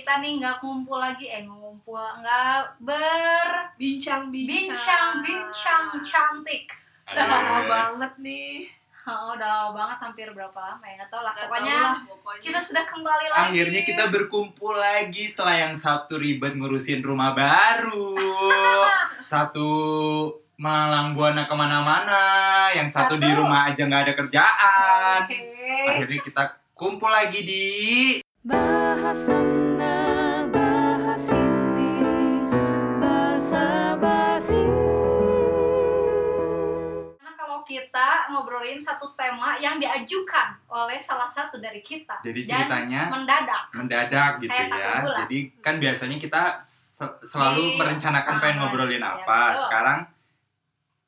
kita nih nggak ngumpul lagi eh ngumpul nggak berbincang bincang bincang. cantik. Udah lama banget nih. Oh, udah lama banget hampir berapa lama ya nggak tahu lah. Pokoknya tahu lah, pokoknya. kita sudah kembali lagi. Akhirnya kita berkumpul lagi setelah yang satu ribet ngurusin rumah baru, satu melalang buana ke mana-mana, yang satu, di Satu. rumah aja nggak ada kerjaan. oke. Akhirnya kita kumpul lagi di Bahas kita ngobrolin satu tema yang diajukan oleh salah satu dari kita jadi dan ceritanya mendadak mendadak gitu Kayak ya. Jadi kan biasanya kita se- selalu Di- merencanakan pengen Ah, ngobrolin iya, apa. betul. Sekarang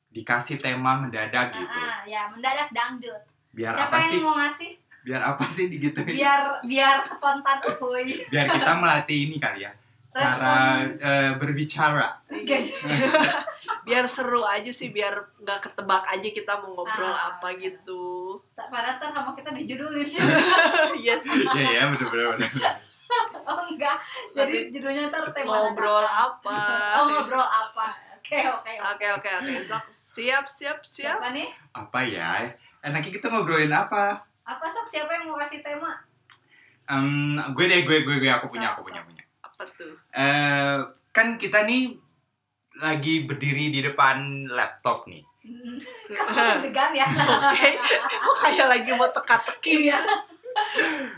dikasih tema mendadak gitu. Ah, ah, ya mendadak dangdut Biar siapa apa yang sih? mau ngasih Biar apa sih digituin? biar biar spontan uhuy Biar kita melatih ini kali ya. Cara respon eh, berbicara. Biar seru aja sih biar nggak ketebak aja kita mau ngobrol Ah. apa gitu Tak pada ntar sama kita dijudulin sih. iya sih Iya ya, bener bener bener. oh enggak. Jadi judulnya ntar tema ngobrol apa Oh ngobrol apa? Oke oke. oke oke oke siap siap siap Siapa nih? Apa ya? Enaknya kita ngobrolin apa? Apa sok siapa yang mau kasih tema? Em, gue deh, gue gue gue aku punya, aku punya sok. punya. apa tuh Eh, kan kita nih lagi berdiri di depan laptop nih. Hmm, Kamu deg-degan ya? Oke. kok kayak lagi mau teka-teki Iya.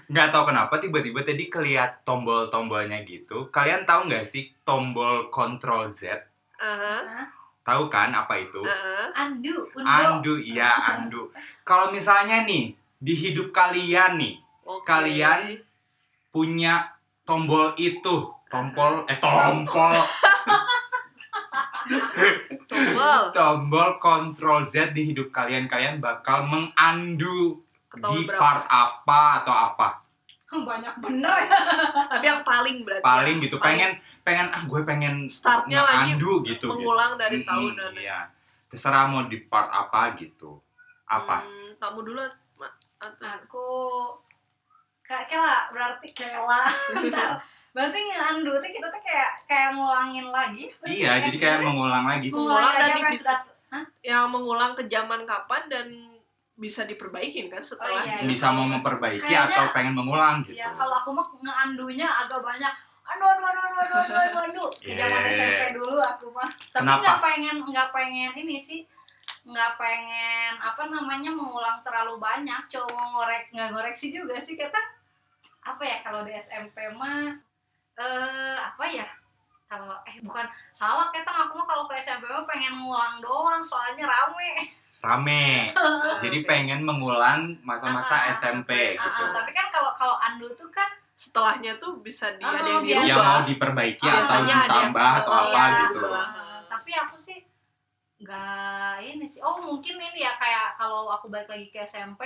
nggak tahu kenapa tiba-tiba tadi keliat tombol-tombolnya gitu. Kalian tahu nggak sih tombol Ctrl Z? Aha, Tahu kan apa itu? aha. Andu, undo. Andu, iya andu. Kalau misalnya nih di hidup kalian nih, Oke. kalian punya tombol itu, tombol eh tombol, tombol tombol Ctrl Z di hidup kalian, kalian bakal mengandu di berapa? part apa atau apa? Banyak bener ya. tapi yang paling berarti Paling ya. gitu, Paling pengen pengen ah gue pengen Startnya lagi ngeandu gitu. mengulang dari Mm-mm, tahunan Iya. Terserah mau di part apa gitu. Apa? Hmm, kamu dulu Aku Kak Kela berarti Kela. Bentar. Berarti ngeandu tuh kita tuh kayak kayak ngulangin lagi. Iya, jadi kayak mengulang lagi. mengulang dan yang sudah yang mengulang ke zaman kapan dan bisa diperbaikin kan setelah iya, dia Bisa mau memperbaiki Kayaknya- atau pengen mengulang gitu. Ya kalau aku mah ngeandunya agak banyak. Aduh, aduh, aduh, aduh, aduh, aduh, aduh, aduh. Ke zaman Yeah. SMP dulu aku mah. Tapi Kenapa? nggak pengen, nggak pengen ini sih. Nggak pengen apa namanya mengulang terlalu banyak. Cuma mau ngorek, nggak ngoreksi juga sih kata. Apa ya kalau di SMP mah eh apa ya? Kalau eh bukan salah kata aku mah kalau ke SMP mah pengen ngulang doang soalnya rame. Rame. Jadi pengen mengulang masa-masa Ah, ah, SMP Ah, gitu. ah, tapi kan kalau kalau andu tuh kan setelahnya tuh bisa di Oh, ada yang dirubah mau diperbaiki Ah, atau yang ditambah atau apa Iya. gitu. Uh, tapi aku sih nggak ini sih oh mungkin ini ya kayak kalau aku balik lagi ke SMP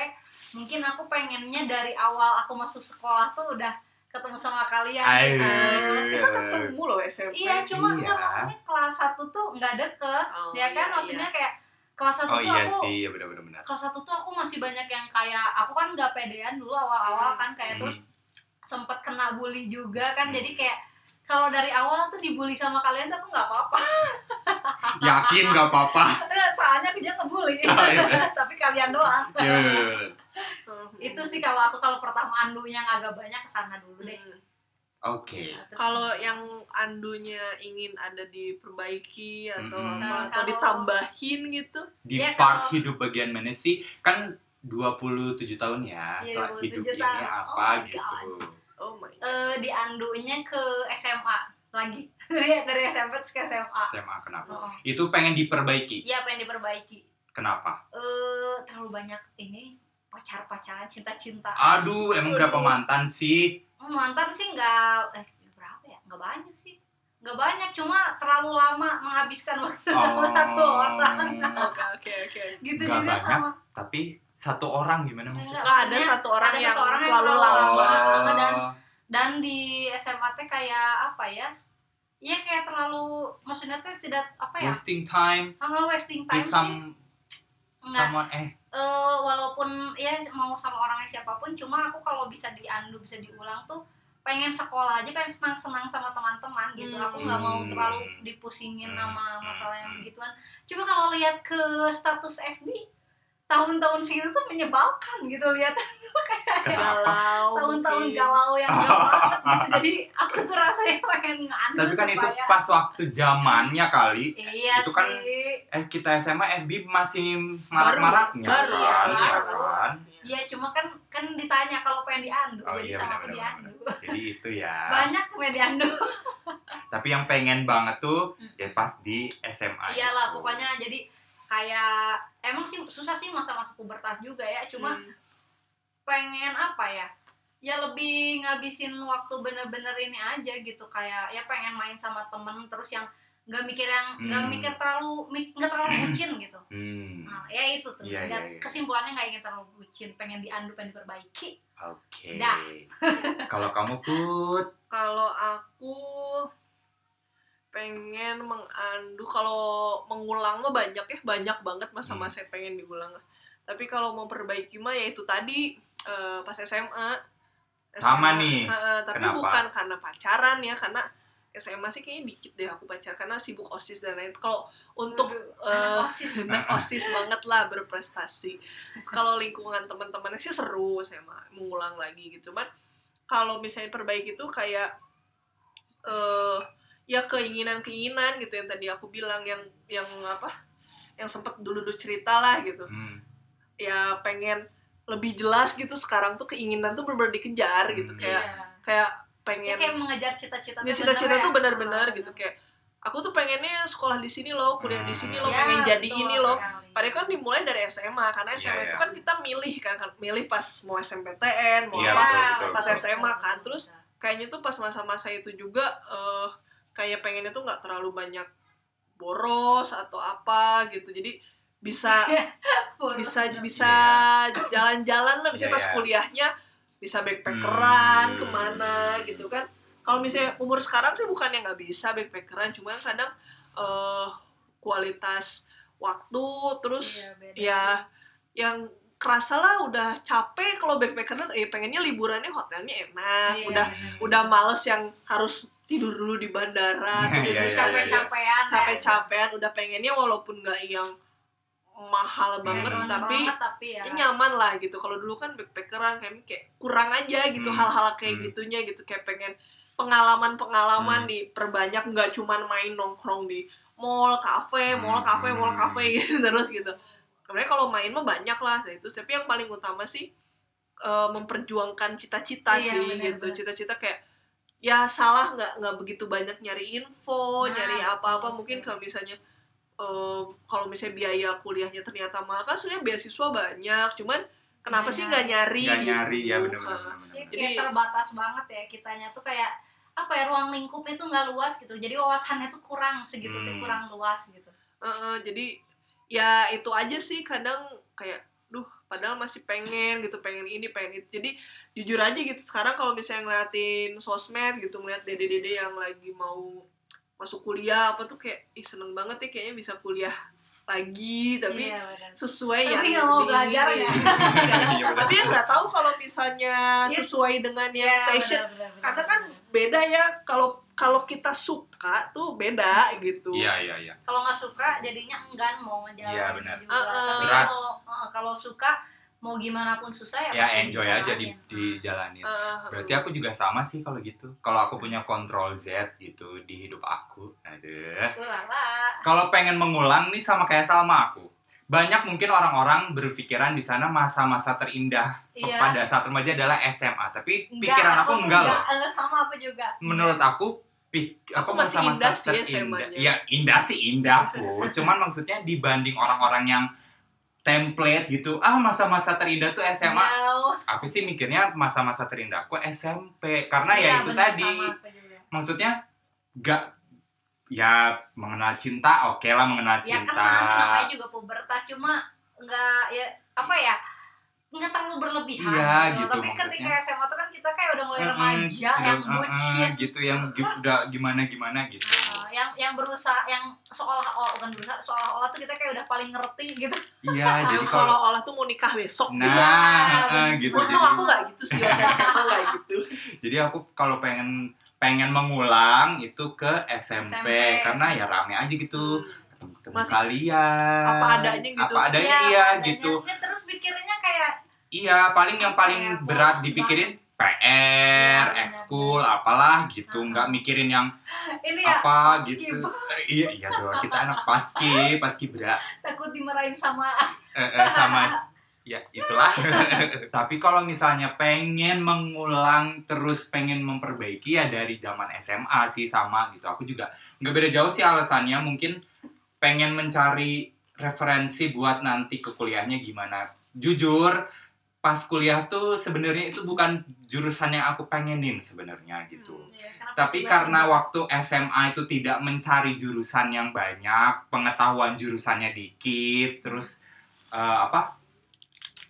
mungkin aku pengennya dari awal aku masuk sekolah tuh udah ketemu sama kalian Ayo. gitu. Eh, kita ketemu loh SMP iya cuma Iya. enggak maksudnya kelas 1 tuh nggak deket Oh, ya kan iya, maksudnya iya. kayak kelas 1 Oh tuh iya aku sih, ya benar-benar benar. kelas 1 tuh aku masih banyak yang kayak aku kan nggak pedean dulu awal-awal kan kayak terus sempet kena bully juga kan Hmm. jadi kayak kalau dari awal tuh dibully sama kalian tuh aku nggak apa-apa Yakin gak apa-apa. Soalnya aku juga ngebully Oh, iya. tapi kalian doang Iya, benar. Hmm. Itu sih kalau aku kalau pertama andunya yang agak banyak ke sana dulu deh Hmm. Oke. Nah, terus- Kalau yang andunya ingin ada diperbaiki atau Mm-mm. apa Nah, atau kalau- ditambahin gitu. Di Iya, part kalau- hidup bagian mana sih? Kan 27 tahun ya, Iya, setelah 27 hidup ini tahun. Oh apa my gitu. God. Oh my god. eh, di andunya ke SMA lagi dari dari SMP terus ke SMA SMA kenapa? Oh, oh. Itu pengen diperbaiki. iya pengen diperbaiki Kenapa? eh terlalu banyak ini pacar-pacaran cinta-cinta Aduh, emang berapa mantan sih? mantan sih nggak eh berapa ya nggak banyak sih nggak banyak cuma terlalu lama menghabiskan waktu sama satu orang Oke oke oke. gitu Nggak jadi banyak. sama Tapi satu orang gimana Enggak, maksudnya? Nggak ada maksudnya satu orang ada yang satu orang yang terlalu terlalu lama. lama. dan Oh, dan di SMA teh kayak apa ya Iya kayak terlalu maksudnya teh tidak apa ya wasting time nggak wasting time with sih some nggak someone eh eh, walaupun ya mau sama orangnya siapa pun cuma aku kalau bisa diandu bisa diulang tuh pengen sekolah aja pengen senang senang sama teman-teman gitu Hmm. aku nggak mau Hmm. terlalu dipusingin Hmm. sama masalah yang Hmm. begituan coba kalau lihat ke status FB tahun-tahun segitu tuh menyebalkan gitu lihat galau tahun-tahun galau yang gak banget gitu jadi aku tuh rasanya pengen ngandu Tapi kan itu supaya pas waktu zamannya kali. iya itu kan sih Eh kita SMA FB masih marak-maraknya baru, kan, ya, iya baru. kan? Iya cuma kan kan ditanya kalau pengen diandu Oh jadi iya sama aku benar-benar. diandu Jadi itu ya. banyak pengen diandu Tapi yang pengen banget tuh Mm. ya pas di SMA. iyalah itu. pokoknya jadi kayak emang sih susah sih masa masa pubertas juga ya cuma Hmm. pengen apa ya ya lebih ngabisin waktu bener-bener ini aja gitu kayak ya pengen main sama temen terus yang nggak mikir yang nggak Hmm. mikir terlalu mi- nggak terlalu bucin gitu Hmm. nah ya itu tuh Dan iya, iya. kesimpulannya nggak ingin terlalu bucin pengen diandu pengen diperbaiki Oke. Dah. Kalau kamu put, Kalau aku pengen mengandu kalau mengulang mah banyak ya banyak banget masa-masa yang pengen diulang. Tapi kalau mau perbaiki mah ya itu tadi eh, pas SMA Sama SMA, nih. eh, tapi Kenapa? bukan karena pacaran ya karena SMA sih kayaknya dikit deh aku pacar karena sibuk osis dan lain kalau untuk anak osis. anak osis banget lah berprestasi. Kalau lingkungan teman-temannya sih seru SMA mengulang lagi gitu. Cuman kalau misalnya perbaiki itu kayak eh ya keinginan-keinginan gitu yang tadi aku bilang yang yang apa yang sempet dulu dulu cerita lah gitu hmm, ya pengen lebih jelas gitu sekarang tuh keinginan tuh benar-benar dikejar gitu Hmm, kayak Iya. kayak Ya, pengen kayak mengejar cita-cita ya tuh cita-cita bener tuh ya. benar-benar gitu kayak aku tuh pengennya sekolah di sini loh kuliah di sini loh Ya, pengen jadi betul ini loh sekali. Padahal kan dimulai dari SMA karena Iya, SMA itu iya. kan kita milih kan, kan milih pas mau SMPTN mau Iya, apa betul, betul, pas betul. SMA kan terus kayaknya tuh pas masa-masa itu juga eh kayak pengennya tuh nggak terlalu banyak boros atau apa gitu. Jadi bisa bisa bisa jalan-jalan lah bisa Iya, pas iya. kuliahnya bisa backpackeran Hmm. ke mana gitu kan. Kalau misalnya umur sekarang sih bukan yang nggak bisa backpackeran cuman kadang eh kualitas waktu terus Iya, beda ya yang kerasa lah udah capek kalau backpackeran eh pengennya liburannya hotelnya enak Iya, udah udah males yang harus tidur dulu di bandara tidur iya, di iya, stasiun iya. capek-capean ya. capek-capean udah pengennya walaupun nggak yang mahal banget Down tapi banget, tapi ya ini nyaman lah gitu kalau dulu kan backpackeran kayak kayak kurang aja gitu Hmm. hal-hal kayak Hmm. gitunya gitu kayak pengen pengalaman-pengalaman Hmm. diperbanyak nggak cuman main nongkrong di mall kafe mall kafe mall Hmm. kafe gitu terus gitu sebenarnya kalau main mah banyak lah itu tapi yang paling utama sih eh, memperjuangkan cita-cita Iya, sih benar, gitu cita-cita kayak ya salah nggak nggak begitu banyak nyari info Nah, nyari apa-apa. mungkin kalau misalnya eh, kalau misalnya biaya kuliahnya ternyata mahal kan sebenarnya beasiswa banyak. Cuman kenapa Nggak sih nggak nyari? Nggak nyari ya gitu? benar-benar. Jadi kayak terbatas banget ya kitanya tuh kayak apa ya ruang lingkupnya tuh nggak luas gitu. Jadi wawasannya tuh kurang segitu tuh Hmm. kurang luas gitu. Heeh, jadi ya itu aja sih kadang kayak padahal masih pengen gitu pengen ini pengen itu jadi jujur aja gitu sekarang kalau misalnya ngeliatin sosmed gitu ngeliat dede-dede yang lagi mau masuk kuliah apa tuh kayak ih seneng banget ya kayaknya bisa kuliah lagi tapi Iya, sesuai Tapi yang nggak mau belajar ya. Iya, tapi ya nggak tahu kalau misalnya Iya. sesuai dengan yang Iya, passion benar, benar, benar, karena kan beda ya kalau kalau kita suka tuh beda gitu Iya iya iya. kalau nggak suka jadinya enggan mau Iya, ngejalaninnya benar. juga Uh-uh. tapi Berat. kalau uh, kalau suka mau gimana pun susah ya Ya pasti enjoy aja di dijalanin. Uh, Berarti aku juga sama sih kalau gitu. Kalau aku punya kontrol Z gitu di hidup aku. Aduh. Kalau pengen mengulang nih sama kayak sama aku. Banyak mungkin orang-orang berpikiran di sana masa-masa terindah Iya. pada saat remaja adalah SMA, tapi Enggak, pikiran aku tuh enggak loh. enggak, sama aku juga Menurut aku pik Aku aku masih masa-masa indah sih terindah. SMA-nya. Iya, indah sih indah, Bu. Cuman maksudnya dibanding orang-orang yang template gitu, ah masa-masa terindah tuh SMA. Jauh. Aku sih mikirnya masa-masa terindahku SMP karena ya Iya, itu benar, tadi. aku. Maksudnya gak ya mengenal cinta oke lah mengenal ya cinta kan masih namanya juga pubertas cuma nggak ya apa ya nggak terlalu berlebihan Iya, gitu tapi maksudnya. ketika SMA tuh kan kita kayak udah mulai remaja sedang- yang mm-mm, bucin gitu yang udah gimana gimana gitu Nah, ya yang yang berusaha yang seolah-olah bukan berusaha seolah-olah tuh kita kayak udah paling ngerti gitu Iya, jadi kalau seolah-olah tuh mau nikah besok Nah, Iya, eh, gitu. untung Jadi, aku nggak gitu sih SMA nggak gitu jadi aku kalau pengen pengen mengulang itu ke SMP, SMP. karena ya rame aja gitu temen Masih- kalian apa adanya gitu. apa adanya Iya, iya adanya. gitu Ya, terus pikirnya kayak iya paling yang paling ya, berat dipikirin PR, ekskul, apalah gitu, Ah. nggak mikirin yang ini ya apa gitu. Eh, iya, iya dong, kita anak paski, paski berat. takut dimarahin sama Eh, eh, sama ya itulah tapi kalau misalnya pengen mengulang terus pengen memperbaiki ya dari zaman SMA sih sama gitu aku juga nggak beda jauh sih alasannya mungkin pengen mencari referensi buat nanti ke kuliahnya gimana jujur pas kuliah tuh sebenarnya itu bukan jurusan yang aku pengenin sebenarnya gitu Ya, kenapa tapi karena waktu SMA itu tidak mencari jurusan yang banyak, pengetahuan jurusannya dikit, terus eh, apa?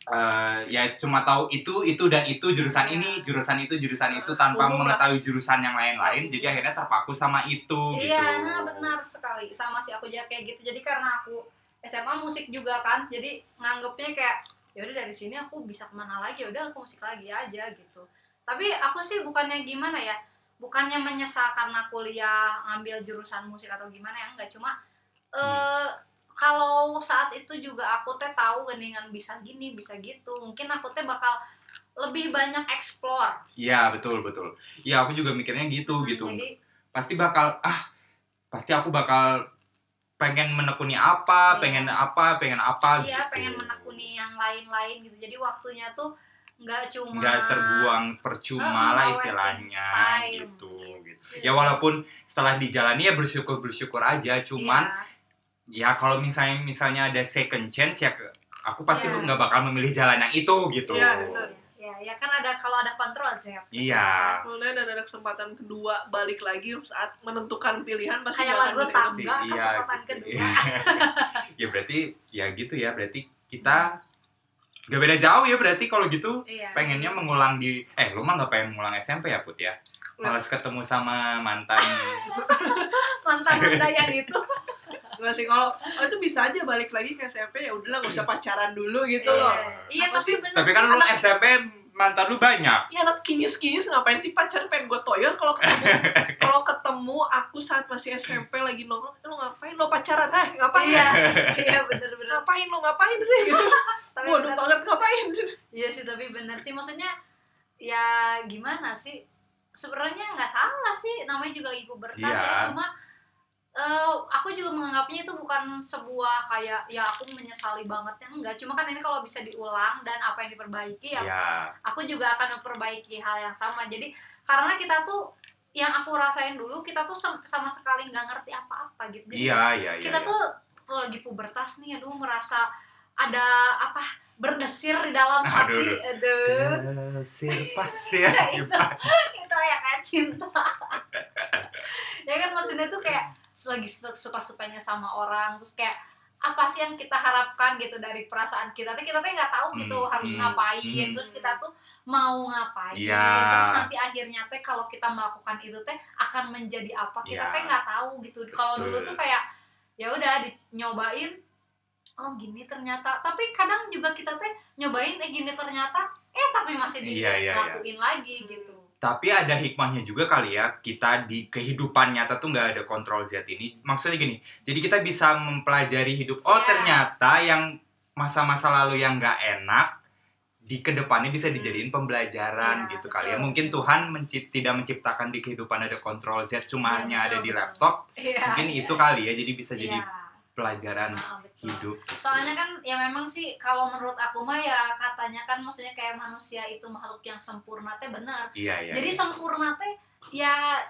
eh, ya cuma tahu itu, itu dan itu jurusan Iya. ini, jurusan itu, jurusan itu tanpa Umum lah. mengetahui jurusan yang lain-lain, jadi akhirnya terpaku sama itu gitu. Iya, nah benar sekali. Sama sih aku juga kayak gitu. Jadi karena aku SMA musik juga kan, jadi nganggepnya kayak ya udah dari sini aku bisa ke mana lagi, ya udah aku musik lagi aja gitu. Tapi aku sih bukannya gimana ya, bukannya menyesal karena kuliah ngambil jurusan musik atau gimana ya enggak, cuma eh kalau saat itu juga aku teh tahu geningan bisa gini, bisa gitu. Mungkin aku teh bakal lebih banyak explore. Iya, betul, betul. Iya, aku juga mikirnya gitu, gitu. Jadi Pasti bakal, ah, pasti aku bakal pengen menekuni apa, Iya. pengen apa, pengen apa Iya, gitu. pengen menekuni yang lain-lain gitu. Jadi waktunya tuh nggak cuma nggak terbuang percuma lah istilahnya time, gitu, gitu. gitu. Ya walaupun setelah dijalani ya bersyukur bersyukur aja, cuman Iya. ya kalau misalnya misalnya ada second chance ya aku pasti Iya. nggak bakal memilih jalan yang itu gitu. Iya, benar. Ya, ya kan ada kalau ada kontrol Z. Iya. Kemudian dan ada kesempatan kedua balik lagi saat menentukan pilihan pasti Kayak lagu tangga Iya, kesempatan gitu. kedua. ya berarti ya gitu ya berarti kita nggak beda jauh ya berarti kalau gitu Iya. pengennya mengulang di eh lu mah nggak pengen mengulang SMP ya Put ya malas ketemu sama mantan Mantan anda yang itu. Nggak sih kalau oh, itu bisa aja balik lagi ke SMP ya udahlah nggak usah pacaran dulu gitu loh. Iya, Apa tapi sih? bener. tapi kan lu Anak- SMP mantan lu banyak. Ya anak kinyis-kinyis ngapain sih pacaran? Pengen gue toyor kalau ketemu kalau ketemu aku saat masih SMP lagi nongkrong "Eh, lo ngapain? Lo pacaran? Eh ngapain? Iya, iya bener-bener. ngapain? Lo ngapain sih? Gitu. Tapi waduh bener banget ngapain. Iya sih tapi bener sih. Maksudnya ya gimana sih? Sebenarnya nggak salah sih. Namanya juga ibu bertas Iya. ya cuma eh, aku juga menganggapnya itu bukan sebuah kayak ya aku menyesali banget ya enggak. Cuma kan ini kalau bisa diulang dan apa yang diperbaiki ya ya aku juga akan memperbaiki hal yang sama. Jadi karena kita tuh yang aku rasain dulu kita tuh sam- sama sekali nggak ngerti apa-apa gitu. Jadi iya iya iya kita iya. tuh kalau lagi pubertas nih aduh merasa ada apa berdesir di dalam Aduh, hati aduh. aduh. Pasir pasir. Itu itu ya kan cinta. Ya kan maksudnya tuh kayak lagi suka sukanya sama orang terus kayak apa sih yang kita harapkan gitu dari perasaan kita? Tuh kita tuh nggak tahu gitu Hmm, harus hmm, ngapain hmm. terus kita tuh mau ngapain Iya. terus nanti akhirnya teh kalau kita melakukan itu teh akan menjadi apa? Kita Iya. teh nggak tahu gitu. Kalau dulu tuh kayak ya udah nyobain oh gini ternyata. Tapi kadang juga kita teh nyobain eh gini ternyata eh tapi masih Iya, iya, dilakuin lagi gitu Tapi ada hikmahnya juga kali ya, kita di kehidupan nyata tuh nggak ada kontrol Z ini. Maksudnya gini, jadi kita bisa mempelajari hidup, oh Ya. ternyata yang masa-masa lalu yang nggak enak, di ke depannya bisa dijadiin pembelajaran Ya, gitu kali ya. Mungkin Tuhan mencipt- tidak menciptakan di kehidupan ada kontrol Z, cuma Ya, hanya ada betul, di betul. laptop. Iya, Mungkin iya. itu kali ya, jadi bisa jadi Iya. Pelajaran Ah, betul. hidup. gitu. Soalnya kan ya memang sih kalau menurut aku mah ya katanya kan maksudnya kayak manusia itu makhluk yang sempurna teh benar. Iya, iya. Jadi iya. sempurna teh ya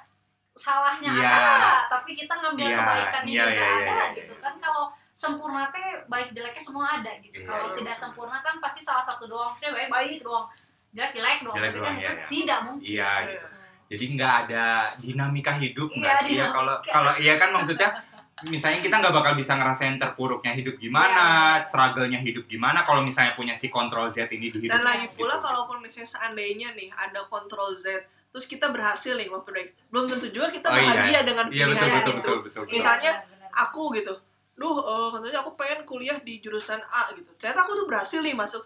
salahnya Iya. ada, tapi kita ngambil Iya, kebaikannya iya, juga iya, ada iya, iya, gitu iya. kan. Kalau sempurna teh baik jeleknya semua ada gitu. Iya, kalau iya, tidak sempurna kan pasti salah satu doang sih baik baik doang. Jelek jelek doang, Jelek tapi doang, kan iya, itu iya. tidak mungkin. Iya, gitu. Jadi nggak ada dinamika hidup Iya, nggak sih ya kalau kalau iya kan maksudnya misalnya kita nggak bakal bisa ngerasain terpuruknya hidup gimana, Iya. struggle-nya hidup gimana kalau misalnya punya si kontrol Z ini di hidup. dan lagi gitu. pula kalaupun misalnya seandainya nih ada kontrol Z terus kita berhasil nih memperbaiki belum tentu juga kita Oh, iya. bahagia dengan Iya pilihan betul Pilihan betul itu betul betul. betul. Misalnya, Iya, benar-benar. aku gitu duh eh, katanya aku pengen kuliah di jurusan A gitu ternyata aku tuh berhasil nih masuk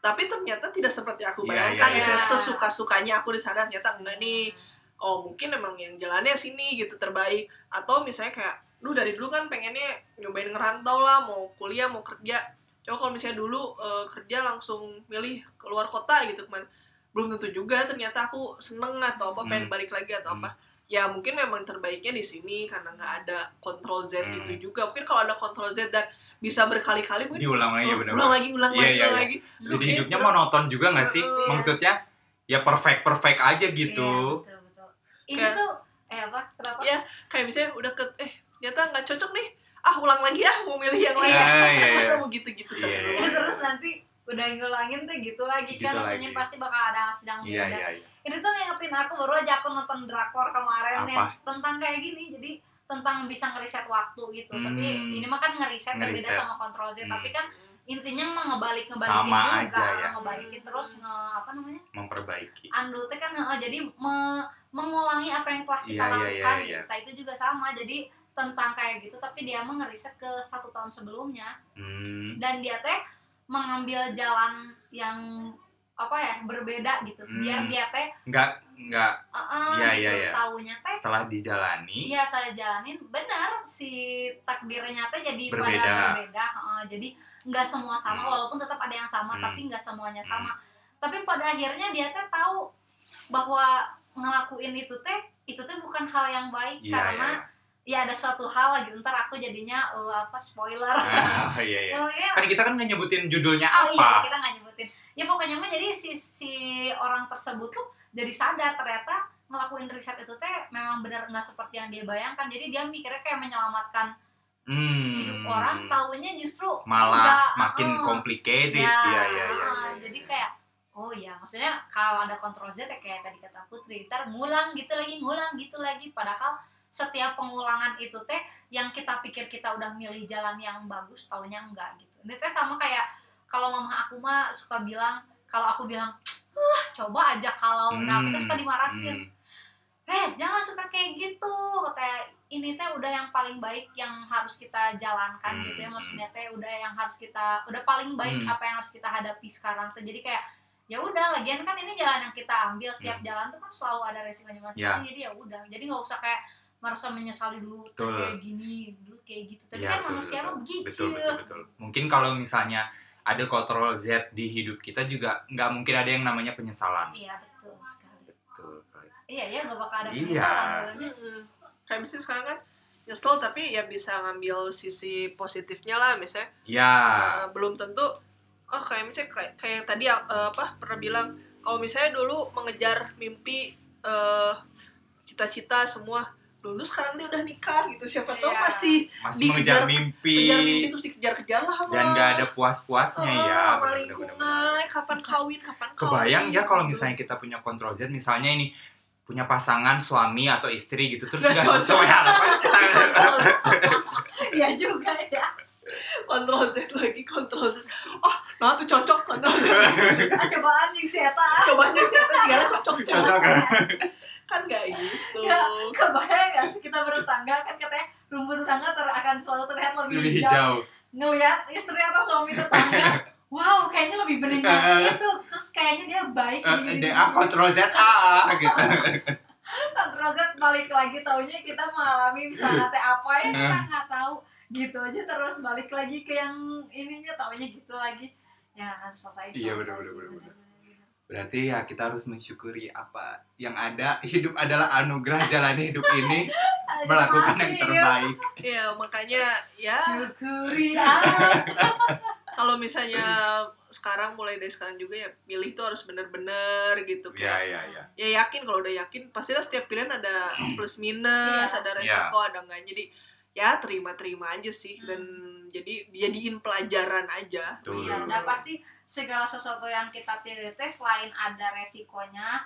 tapi ternyata tidak seperti aku Iya, bayangkan iya, Misalnya iya. sesuka sukanya aku di sana ternyata enggak nih oh mungkin emang yang jalannya sini gitu terbaik atau misalnya kayak lu dari dulu kan pengennya nyobain ngerantau lah mau kuliah mau kerja coba kalau misalnya dulu eh, kerja langsung milih keluar kota gitu ke mana belum tentu juga ternyata aku seneng atau apa pengen Hmm. balik lagi atau Hmm. apa ya mungkin memang terbaiknya di sini karena nggak ada kontrol Z Hmm. itu juga mungkin kalau ada kontrol Z dan bisa berkali-kali mungkin Diulang lagi ya oh, benar. ulang lagi ulang Iya, lagi iya, ulang iya. lagi Jadi Oke, hidupnya terus- monoton juga nggak sih? Iya. Maksudnya ya perfect perfect aja gitu. betul, betul. Ini tuh eh apa? Kenapa? Iya. kayak misalnya udah ke eh ternyata nggak cocok nih ah ulang lagi ah mau milih yang lain Iya, iya, masa iya. mau gitu-gitu Iya, terus? iya. Eh, terus nanti udah ngulangin tuh gitu lagi Gitu kan maksudnya lagi. pasti bakal ada sidang Iya beda. iya iya. Ini tuh ngingetin aku baru aja aku nonton drakor kemarin Apa? yang tentang kayak gini. Jadi tentang bisa ngeriset waktu gitu. Tapi Hmm. ini mah kan ngeriset, ya, beda Ngeriset. sama kontrol Z. Hmm. Tapi kan intinya mah ngebalik ngebalikin Sama juga, aja ya. ngebalikin terus nge apa namanya? Memperbaiki. Undo teh kan eh, jadi me- mengulangi apa yang telah kita Iya, iya, lakukan iya, gitu. iya. Nah, itu juga sama. Jadi tentang kayak gitu tapi dia mah ngeriset ke satu tahun sebelumnya Hmm. dan dia teh mengambil jalan yang apa ya berbeda gitu biar Hmm. dia teh Nggak nggak eh, eh, Iya, gitu iya, iya. taunya teh setelah dijalani. iya saya jalanin benar si takdirnya teh jadi pada Berbeda. berbeda Eh, jadi nggak semua sama Hmm. walaupun tetap ada yang sama Hmm. tapi nggak semuanya sama tapi pada akhirnya dia teh tahu bahwa ngelakuin itu teh itu teh bukan hal yang baik Iya karena iya. Ya ada suatu hal lagi ntar aku jadinya eh, apa spoiler Ah, iya iya. Oh, iya. Kan kita kan nggak nyebutin judulnya Oh iya, apa. kita nggak nyebutin. Ya pokoknya mah jadi si, si orang tersebut tuh jadi sadar ternyata ngelakuin riset itu teh memang benar nggak seperti yang dia bayangkan. Jadi dia mikirnya kayak menyelamatkan Hmm. hidup orang, taunya justru malah nggak, makin uh-uh. complicated. Ya, Iya iya iya. uh, iya, Jadi iya. kayak oh ya maksudnya kalau ada kontrol Z ya kayak tadi kata Putri, ntar ngulang gitu lagi, ngulang gitu lagi. Padahal setiap pengulangan itu teh yang kita pikir kita udah milih jalan yang bagus, taunya enggak gitu. Ini teh sama kayak kalau mama aku mah suka bilang, kalau aku bilang, uh, coba aja kalau nah aku tuh suka dimarahin. Hmm. Eh, jangan suka kayak gitu. Kayak ini teh udah yang paling baik yang harus kita jalankan Hmm, gitu ya. Maksudnya teh udah yang harus kita udah paling baik Hmm. apa yang harus kita hadapi sekarang tuh. Jadi kayak ya udah lagian kan ini jalan yang kita ambil setiap Hmm. jalan tuh kan selalu ada resikonya masing-masing jadi ya udah jadi nggak usah kayak merasa menyesali dulu Betul. kayak gini? Dulu kayak gitu. Tapi Iya, kan betul, manusia betul. mah begitu betul betul betul. Mungkin kalau misalnya ada kontrol Z di hidup kita juga nggak mungkin ada yang namanya penyesalan. Iya betul sekali. Betul iya ya nggak bakal ada Iya. penyesalan Mm-mm. kayak misalnya sekarang kan nyesel tapi ya bisa ngambil sisi positifnya lah misalnya. Ya Uh, belum tentu oh kayak misalnya kayak, kayak tadi uh, apa pernah bilang kalau misalnya dulu mengejar mimpi uh, cita-cita semua tentu sekarang dia udah nikah gitu siapa tahu Iya. masih masih dikejar- mengejar mimpi, kejar mimpi terus dikejar-kejar lah sama dan nggak ada puas-puasnya Oh, ya sama bener, lingkungan kapan kawin kapan kawin kebayang ya kalau gitu. misalnya kita punya kontrol Z misalnya ini punya pasangan suami atau istri gitu terus Nggak sesuai harapan kita. Iya juga ya. Kontrol Z lagi kontrol Z. Oh nah tuh cocok Z ah, cobaan yang si Eta cobanya sih itu tinggal cocok Cocok, kan? kan nggak gitu Ya, kebayang gak sih kita bertetangga kan katanya rumput tetangga ter akan selalu terlihat lebih, lebih hijau. hijau Ngelihat istri atau suami tetangga, wow kayaknya lebih bening yang itu. Terus kayaknya dia baik. Eh, gini, DA kontrol Z ah gitu Kontrol Z balik lagi taunya kita mengalami misalnya teh apa ya kita Eh. nggak tahu gitu aja terus balik lagi ke yang ininya taunya gitu lagi ya akan selesai Iya, bener, bener, bener, bener. Berarti ya kita harus mensyukuri apa yang ada. Hidup adalah anugerah jalani hidup ini melakukan yang terbaik. ya makanya ya syukuri ah. kalau misalnya sekarang mulai dari sekarang juga ya milih tuh harus bener-bener gitu Iya kayak iya iya. ya yakin kalau udah yakin pastilah setiap pilihan ada plus minus Iya. ada resiko ada enggak jadi ya terima-terima aja sih Hmm. dan jadi jadiin pelajaran aja Betul. Iya, udah pasti segala sesuatu yang kita pilih teh selain ada resikonya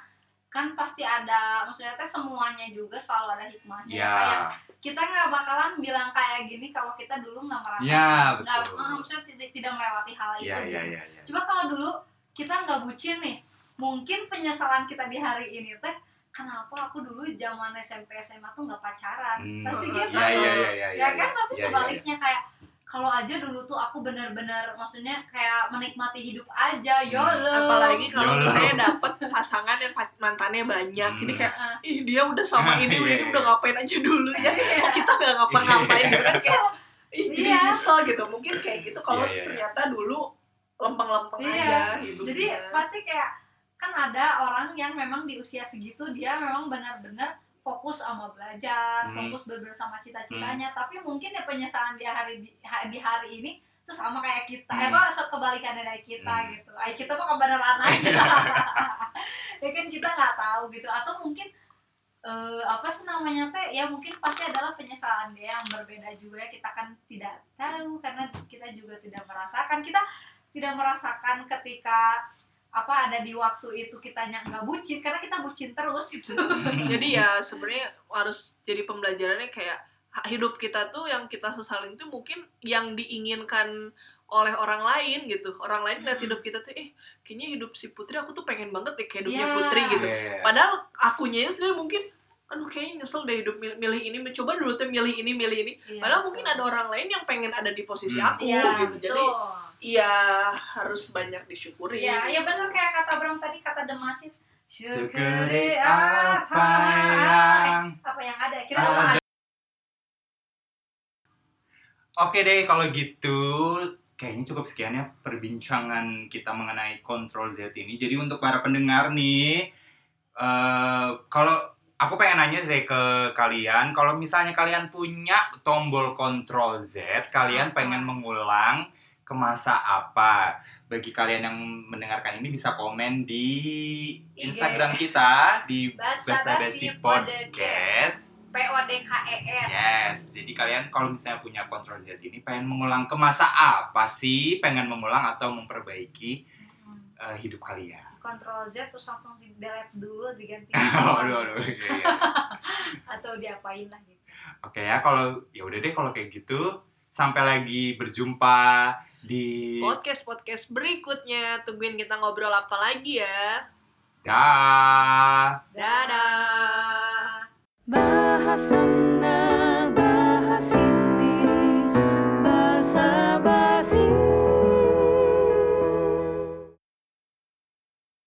kan pasti ada maksudnya teh semuanya juga selalu ada hikmahnya Iya. kayak kita nggak bakalan bilang kayak gini kalau kita dulu nggak merasa Iya, nggak betul. eh, maksudnya tidak, tidak melewati hal itu Iya gitu. iya iya. iya. coba kalau dulu kita nggak bucin nih mungkin penyesalan kita di hari ini teh kenapa aku dulu zaman SMP SMA tuh nggak pacaran Hmm. pasti Iya, gitu Iya iya iya iya. ya kan pasti Iya, iya, sebaliknya kayak kalau aja dulu tuh aku benar-benar maksudnya kayak menikmati hidup aja ya Hmm. Allah. apalagi kalau misalnya dapet pasangan yang mantannya banyak Hmm. ini kayak ih dia udah sama ini Iya, udah ini iya. udah ngapain aja dulu ya Iya. kok kita nggak ngapa-ngapain gitu kan kayak ih jadi Iya. nyesel gitu mungkin kayak gitu kalau Iya, iya, iya. ternyata dulu lempeng-lempeng Iya. aja hidupnya jadi pasti kayak kan ada orang yang memang di usia segitu dia memang benar-benar fokus sama belajar, Hmm. fokus benar sama cita-citanya. Tapi mungkin ya penyesalan dia hari di, ha- di hari ini tuh sama kayak kita, eh Hmm. apa so- kebalikannya dari kita Hmm. gitu. Ay, kita mah kebenaran aja. ya kan kita nggak tahu gitu. Atau mungkin eh, apa sih namanya teh? Ya mungkin pasti adalah penyesalan dia yang berbeda juga. Kita kan tidak tahu karena kita juga tidak merasakan. Kita tidak merasakan ketika apa ada di waktu itu kitanya nggak bucin karena kita bucin terus gitu. jadi ya sebenarnya harus jadi pembelajarannya kayak hidup kita tuh yang kita sesalin tuh mungkin yang diinginkan oleh orang lain gitu orang lain ngeliat Hmm. hidup kita tuh eh kayaknya hidup si Putri aku tuh pengen banget deh kayak hidupnya Iya. Putri gitu Iya. padahal akunya sendiri mungkin aduh kayaknya nyesel deh hidup mil- milih ini mencoba dulu tuh milih ini milih ini Iya, padahal mungkin ada orang lain yang pengen ada di posisi Hmm. aku Iya, gitu jadi iya harus banyak disyukuri Iya, ya benar kayak kata Bram tadi kata Demasif. Syukuri apa apa yang apa yang ada. Kira apa ada. Oke deh kalau gitu kayaknya cukup sekian ya perbincangan kita mengenai Control Z ini. Jadi untuk para pendengar nih eh kalau aku pengen nanya sih ke kalian kalau misalnya kalian punya tombol Control Z, kalian pengen mengulang ke masa apa? Bagi kalian yang mendengarkan ini bisa komen di. Instagram kita di Basa Basi Podcast. P O D K E S. Yes, jadi kalian kalau misalnya punya Control Z ini pengen mengulang ke masa apa sih? Pengen mengulang atau memperbaiki Eh, hidup kalian? Control Z terus langsung di delete dulu diganti aduh, aduh, iya, iya. atau diapain lah gitu. Oke ya, kalau ya udah deh kalau kayak gitu. Sampai lagi berjumpa di podcast podcast berikutnya tungguin kita ngobrol apa lagi ya Dah. dadah Bahasana